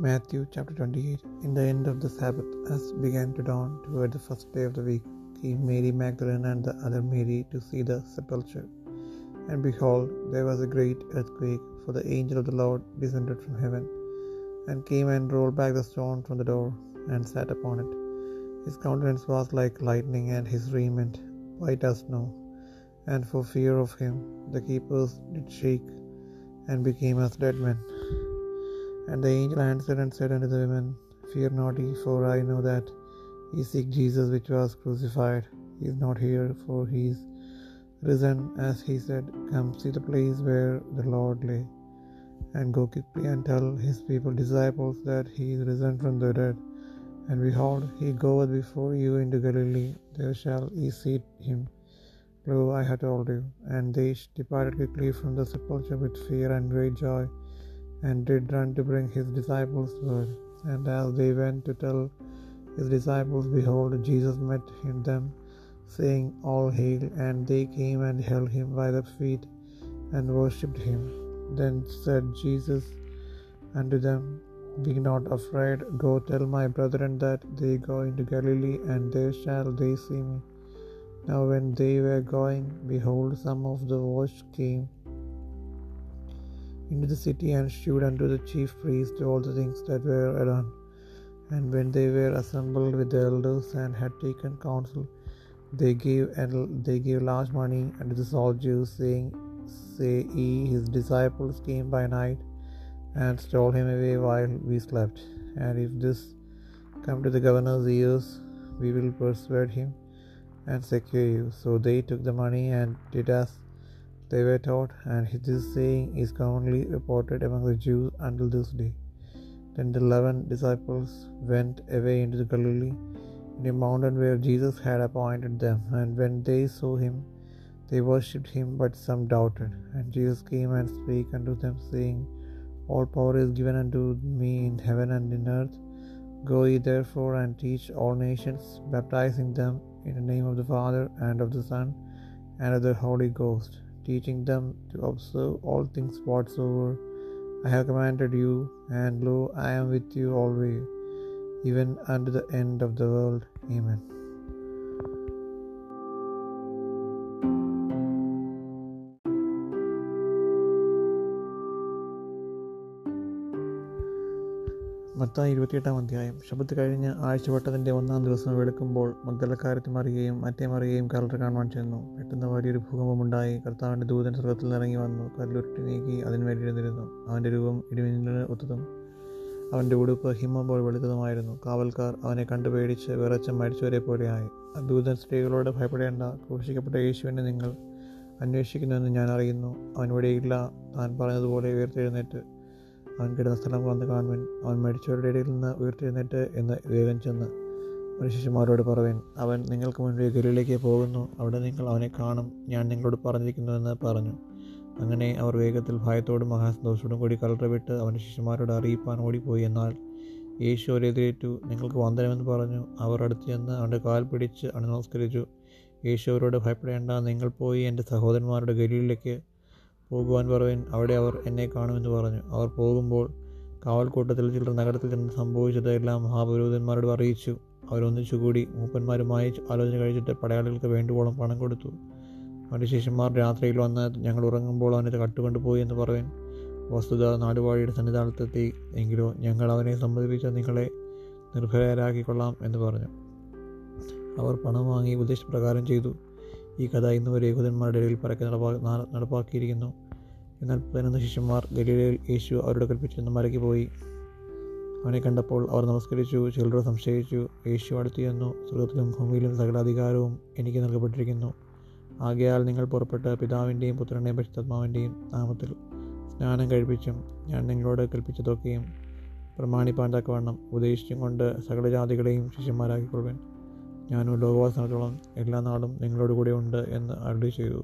Matthew chapter 28 In the end of the Sabbath, as began to dawn toward the first day of the week, came Mary Magdalene and the other Mary to see the sepulchre. And behold, there was a great earthquake, for the angel of the Lord descended from heaven, and came and rolled back the stone from the door, and sat upon it. His countenance was like lightning, and his raiment white as snow. And for fear of him, the keepers did shake, and became as dead men. And the angel answered and said unto the women, Fear not ye, for I know that ye seek Jesus which was crucified. He is not here, for he is risen, as he said. Come see the place where the Lord lay, and go quickly and tell his people disciples that he is risen from the dead. And behold, he goeth before you into Galilee; there shall ye see him. Lo, I have told you. And they departed quickly from the sepulchre with fear and great joy, and did run to bring his disciples to word. And as they went to tell his disciples, behold, Jesus met them, saying, All hail! And they came and held him by the feet, and worshipped him. Then said Jesus unto them, Be not afraid. Go tell my brethren that they go into Galilee, and there shall they see me. Now when they were going, behold, some of the watch came into the city and shewed unto the chief priest all the things that were done. And when they were assembled with the elders and had taken counsel, they gave and they gave large money unto the soldiers, saying, Say ye, his disciples came by night and stole him away while we slept. And if this come to the governor's ears, we will persuade him and secure you. So they took the money and did as they were taught, and this saying is commonly reported among the Jews until this day. Then the eleven disciples went away into the Galilee, in a mountain where Jesus had appointed them. And when they saw him, they worshipped him, but some doubted. And Jesus came and spake unto them, saying, All power is given unto me in heaven and in earth. Go ye therefore and teach all nations, baptizing them in the name of the Father and of the Son and of the Holy Ghost, teaching them to observe all things whatsoever I have commanded you, and lo, I am with you always, even unto the end of the world. Amen. Mathai ഇരുപത്തിയെട്ടാം അധ്യായം. ശബത്ത് കഴിഞ്ഞ് ആഴ്ചവട്ടത്തിന്റെ ഒന്നാം ദിവസം വെളുക്കുമ്പോൾ മഗ്ദലക്കാരത്തി മറിയുകയും മറ്റേ മറിയുകയും കലർ കാണുവാൻ ചെന്നു. പെട്ടെന്ന് വലിയൊരു ഭൂകമ്പമുണ്ടായി. കർത്താവിന്റെ ദൂതൻ സ്വർഗത്തിൽ ഇറങ്ങി വന്നു. കല്ലുരുട്ടി നീക്കി അതിന്മേലിരുന്നിരുന്നു അവന്റെ രൂപം ഇടിമിന്നലിന് ഒത്തതും അവന്റെ ഉടുപ്പ് ഹിമം പോലെ വെളുത്തതുമായിരുന്നു. കാവൽക്കാർ അവനെ കണ്ടു പേടിച്ച് വിറച്ച് മരിച്ചവരെ പോലെയായി. ദൂതൻ സ്ത്രീകളോട് ഭയപ്പെടേണ്ട. ക്രൂശിക്കപ്പെട്ട യേശുവിനെ നിങ്ങൾ അന്വേഷിക്കുന്നുവെന്ന് ഞാൻ അറിയുന്നു. അവൻ ഇവിടെയില്ല താൻ പറഞ്ഞതുപോലെ ഉയർത്തെഴുന്നേറ്റ്. അവൻ കിടന്ന സ്ഥലം വന്ന് കാണുവൻ അവൻ മരിച്ചവരുടെ ഇടയിൽ നിന്ന് ഉയർത്തെഴുന്നേറ്റ് എന്ന് വേഗം ചെന്ന് ഒരു ശിശുമാരോട് അവൻ നിങ്ങൾക്ക് മുൻപ് ഗലിയിലേക്ക് പോകുന്നു. അവിടെ നിങ്ങൾ അവനെ കാണും. ഞാൻ നിങ്ങളോട് പറഞ്ഞിരിക്കുന്നുവെന്ന് പറഞ്ഞു. അങ്ങനെ അവർ വേഗത്തിൽ ഭയത്തോടും മഹാസന്തോഷത്തോടും കൂടി കലറ വിട്ട് അവൻ ശിശുമാരോട് അറിയിപ്പാൻ ഓടിപ്പോയി. എന്നാൽ യേശു അവരെതിരേറ്റു നിങ്ങൾക്ക് വന്ദനമെന്ന് പറഞ്ഞു. അവർ അടുത്ത് ചെന്ന് അവന്റെ കാൽ പിടിച്ച് അണു നമസ്കരിച്ചു. യേശു അവരോട് ഭയപ്പെടേണ്ട. നിങ്ങൾ പോയി എന്റെ സഹോദരന്മാരുടെ ഗലിയിലേക്ക് പോകുവാൻ പറവൻ അവിടെ അവർ എന്നെ കാണുമെന്ന് പറഞ്ഞു. അവർ പോകുമ്പോൾ കാവൽക്കൂട്ടത്തിൽ ചിലർ നഗരത്തിൽ ചെന്ന് സംഭവിച്ചതെല്ലാം മഹാപുരോഹിതന്മാരോട് അറിയിച്ചു. അവരൊന്നിച്ചുകൂടി മൂപ്പന്മാരുമായി ആലോചന കഴിച്ചിട്ട് പടയാളികൾക്ക് വേണ്ടുവോളം പണം കൊടുത്തു. അവന്റെ ശിഷ്യന്മാർ രാത്രിയിൽ വന്ന് ഞങ്ങൾ ഉറങ്ങുമ്പോൾ അവനെ കട്ടുകൊണ്ട് പോയി എന്ന് പറവൻ വസ്തുത നാടുവാഴിയുടെ സന്നിധാനത്തെത്തി എങ്കിലോ ഞങ്ങൾ അവനെ സമ്മതിപ്പിച്ച നിങ്ങളെ നിർഭയരാക്കിക്കൊള്ളാം എന്ന് പറഞ്ഞു. അവർ പണം വാങ്ങി ഉദ്ദേശപ്രകാരം ചെയ്തു. ഈ കഥ ഇന്ന് വരെ യഹൂദന്മാരുടെ ഇടയിൽ പരക്കെ നടപ്പാ നടപ്പാക്കിയിരിക്കുന്നു. എന്നാൽ പതിനൊന്ന് ശിഷ്യന്മാർ ഗലീലയിൽ യേശു അവരോട് കൽപ്പിച്ചിരുന്ന മലയ്ക്ക് പോയി. അവനെ കണ്ടപ്പോൾ അവർ നമസ്കരിച്ചു ചിലർ സംശയിച്ചു. യേശു അടുത്തു ചെന്നു സ്വർഗത്തിലും ഭൂമിയിലും സകല അധികാരവും എനിക്ക് നൽകപ്പെട്ടിരിക്കുന്നു. ആകയാൽ നിങ്ങൾ പുറപ്പെട്ട് പിതാവിന്റെയും പുത്രന്റെയും പരിശുദ്ധാത്മാവിന്റെയും നാമത്തിൽ സ്നാനം കഴിപ്പിച്ചും ഞാൻ നിങ്ങളോട് കൽപ്പിച്ചതൊക്കെയും പ്രമാണിപ്പാൻ തക്കവണ്ണം ഉപദേശിച്ചും കൊണ്ട് സകല ജാതികളെയും ശിഷ്യന്മാരാക്കിക്കൊള്ളുവൻ. ഞാനും ലോകവാസനത്തോളം എല്ലാ നാളും നിങ്ങളോട് കൂടെ ഉണ്ട് എന്ന് അരുളി ചെയ്തു.